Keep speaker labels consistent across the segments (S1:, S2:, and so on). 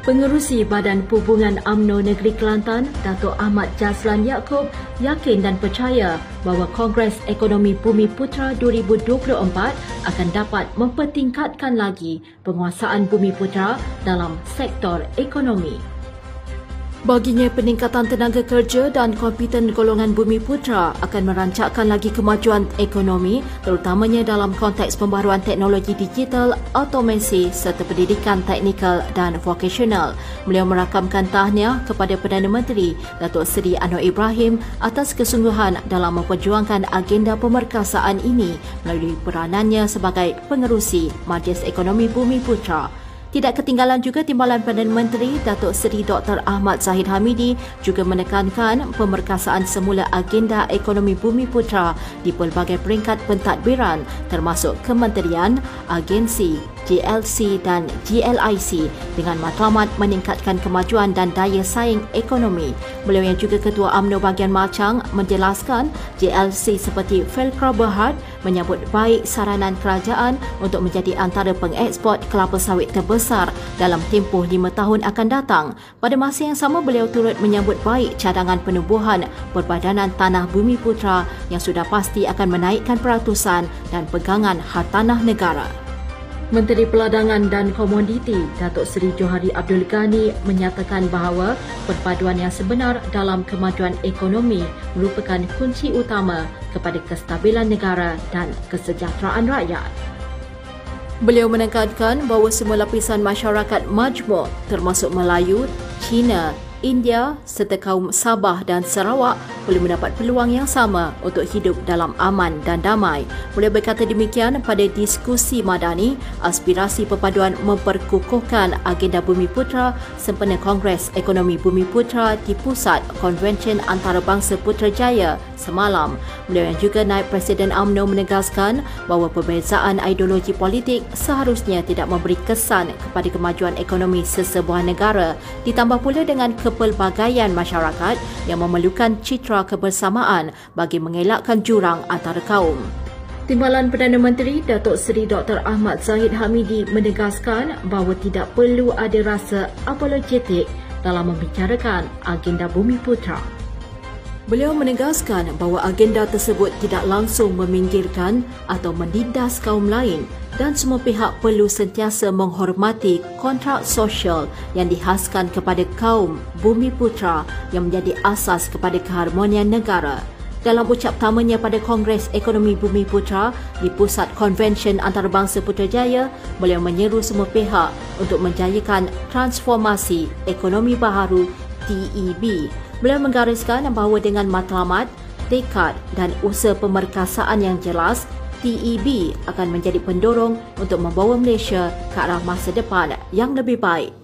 S1: Pengerusi Badan Perhubungan AMNO Negeri Kelantan, Datuk Ahmad Jaslan Yaakob yakin dan percaya bahawa Kongres Ekonomi Bumi Putra 2024 akan dapat mempertingkatkan lagi penguasaan Bumi Putra dalam sektor ekonomi. Baginya peningkatan tenaga kerja dan kompeten golongan Bumi Putra akan merancakkan lagi kemajuan ekonomi terutamanya dalam konteks pembaruan teknologi digital, automasi serta pendidikan teknikal dan vokasional. Beliau merakamkan tahniah kepada Perdana Menteri Datuk Seri Anwar Ibrahim atas kesungguhan dalam memperjuangkan agenda pemerkasaan ini melalui peranannya sebagai pengerusi Majlis Ekonomi Bumi Putra. Tidak ketinggalan juga Timbalan Perdana Menteri Datuk Seri Dr. Ahmad Zahid Hamidi juga menekankan pemerkasaan semula agenda ekonomi bumi putra di pelbagai peringkat pentadbiran termasuk kementerian, agensi, GLC dan GLIC dengan matlamat meningkatkan kemajuan dan daya saing ekonomi. Beliau yang juga Ketua AMNO bahagian Machang menjelaskan GLC seperti Felcro Berhad menyambut baik saranan kerajaan untuk menjadi antara pengeksport kelapa sawit terbesar dalam tempoh lima tahun akan datang. Pada masa yang sama beliau turut menyambut baik cadangan penubuhan Perbadanan Tanah Bumi Putra yang sudah pasti akan menaikkan peratusan dan pegangan hartanah negara. Menteri Peladangan dan Komoditi Datuk Seri Johari Abdul Ghani menyatakan bahawa perpaduan yang sebenar dalam kemajuan ekonomi merupakan kunci utama kepada kestabilan negara dan kesejahteraan rakyat. Beliau menekankan bahawa semua lapisan masyarakat majmuk termasuk Melayu, Cina, India serta kaum Sabah dan Sarawak boleh mendapat peluang yang sama untuk hidup dalam aman dan damai. Boleh berkata demikian pada diskusi madani aspirasi perpaduan memperkukuhkan agenda Bumi Putra sempena Kongres Ekonomi Bumi Putra di Pusat Konvensyen Antarabangsa Putrajaya semalam. Beliau yang juga naib Presiden AMNO menegaskan bahawa perbezaan ideologi politik seharusnya tidak memberi kesan kepada kemajuan ekonomi sesebuah negara ditambah pula dengan ke kepelbagaian masyarakat yang memerlukan citra kebersamaan bagi mengelakkan jurang antara kaum. Timbalan Perdana Menteri Datuk Seri Dr. Ahmad Zahid Hamidi menegaskan bahawa tidak perlu ada rasa apologetik dalam membicarakan agenda Bumi Putra. Beliau menegaskan bahawa agenda tersebut tidak langsung meminggirkan atau menindas kaum lain dan semua pihak perlu sentiasa menghormati kontrak sosial yang dihaskan kepada kaum bumi putra yang menjadi asas kepada keharmonian negara. Dalam ucap tamanya pada Kongres Ekonomi Bumi Putra di Pusat Konvensyen Antarabangsa Putrajaya, beliau menyeru semua pihak untuk menjayakan transformasi ekonomi baharu TEB. Beliau menggariskan bahawa dengan matlamat, tekad dan usaha pemerkasaan yang jelas, TEB akan menjadi pendorong untuk membawa Malaysia ke arah masa depan yang lebih baik.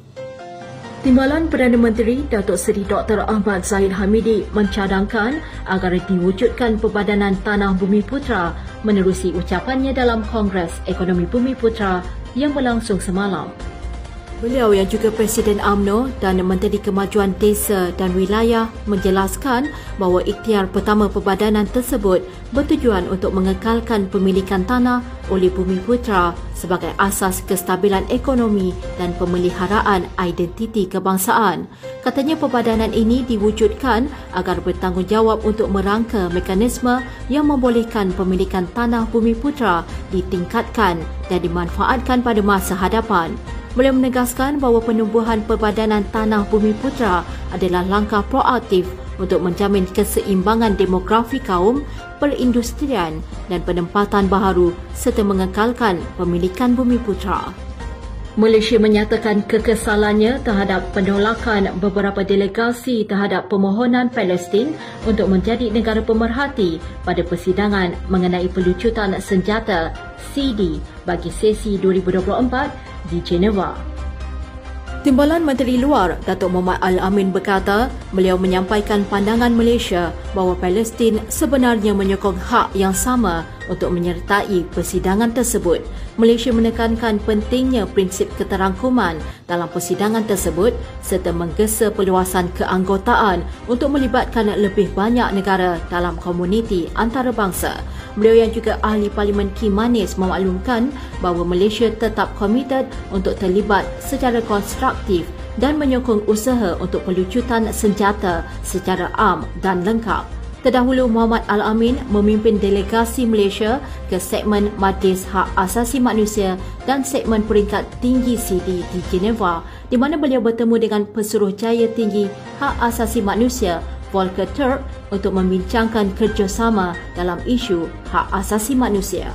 S1: Timbalan Perdana Menteri Datuk Seri Dr. Ahmad Zahid Hamidi mencadangkan agar diwujudkan Perbadanan Tanah Bumi Putra menerusi ucapannya dalam Kongres Ekonomi Bumi Putra yang berlangsung semalam. Beliau yang juga Presiden AMNO dan Menteri Kemajuan Desa dan Wilayah menjelaskan bahawa ikhtiar pertama perbadanan tersebut bertujuan untuk mengekalkan pemilikan tanah oleh Bumi Putra sebagai asas kestabilan ekonomi dan pemeliharaan identiti kebangsaan. Katanya perbadanan ini diwujudkan agar bertanggungjawab untuk merangka mekanisme yang membolehkan pemilikan tanah Bumi Putra ditingkatkan dan dimanfaatkan pada masa hadapan. Beliau menegaskan bahawa penubuhan Perbadanan Tanah Bumi Putra adalah langkah proaktif untuk menjamin keseimbangan demografi kaum, perindustrian dan penempatan baharu serta mengekalkan pemilikan Bumi Putra. Malaysia menyatakan kekesalannya terhadap penolakan beberapa delegasi terhadap permohonan Palestin untuk menjadi negara pemerhati pada persidangan mengenai pelucutan senjata CD bagi sesi 2024 di Geneva. Timbalan Menteri Luar Datuk Muhammad Al-Amin berkata, beliau menyampaikan pandangan Malaysia bahawa Palestin sebenarnya menyokong hak yang sama untuk menyertai persidangan tersebut. Malaysia menekankan pentingnya prinsip keterangkuman dalam persidangan tersebut serta menggesa perluasan keanggotaan untuk melibatkan lebih banyak negara dalam komuniti antarabangsa. Beliau yang juga ahli Parlimen Kimanis memaklumkan bahawa Malaysia tetap komited untuk terlibat secara konstruktif dan menyokong usaha untuk pelucutan senjata secara am dan lengkap. Terdahulu Muhammad Al-Amin memimpin delegasi Malaysia ke segmen Majlis Hak Asasi Manusia dan segmen peringkat tinggi CD di Geneva di mana beliau bertemu dengan Pesuruhjaya Tinggi Hak Asasi Manusia Volker Turk untuk membincangkan kerjasama dalam isu hak asasi manusia.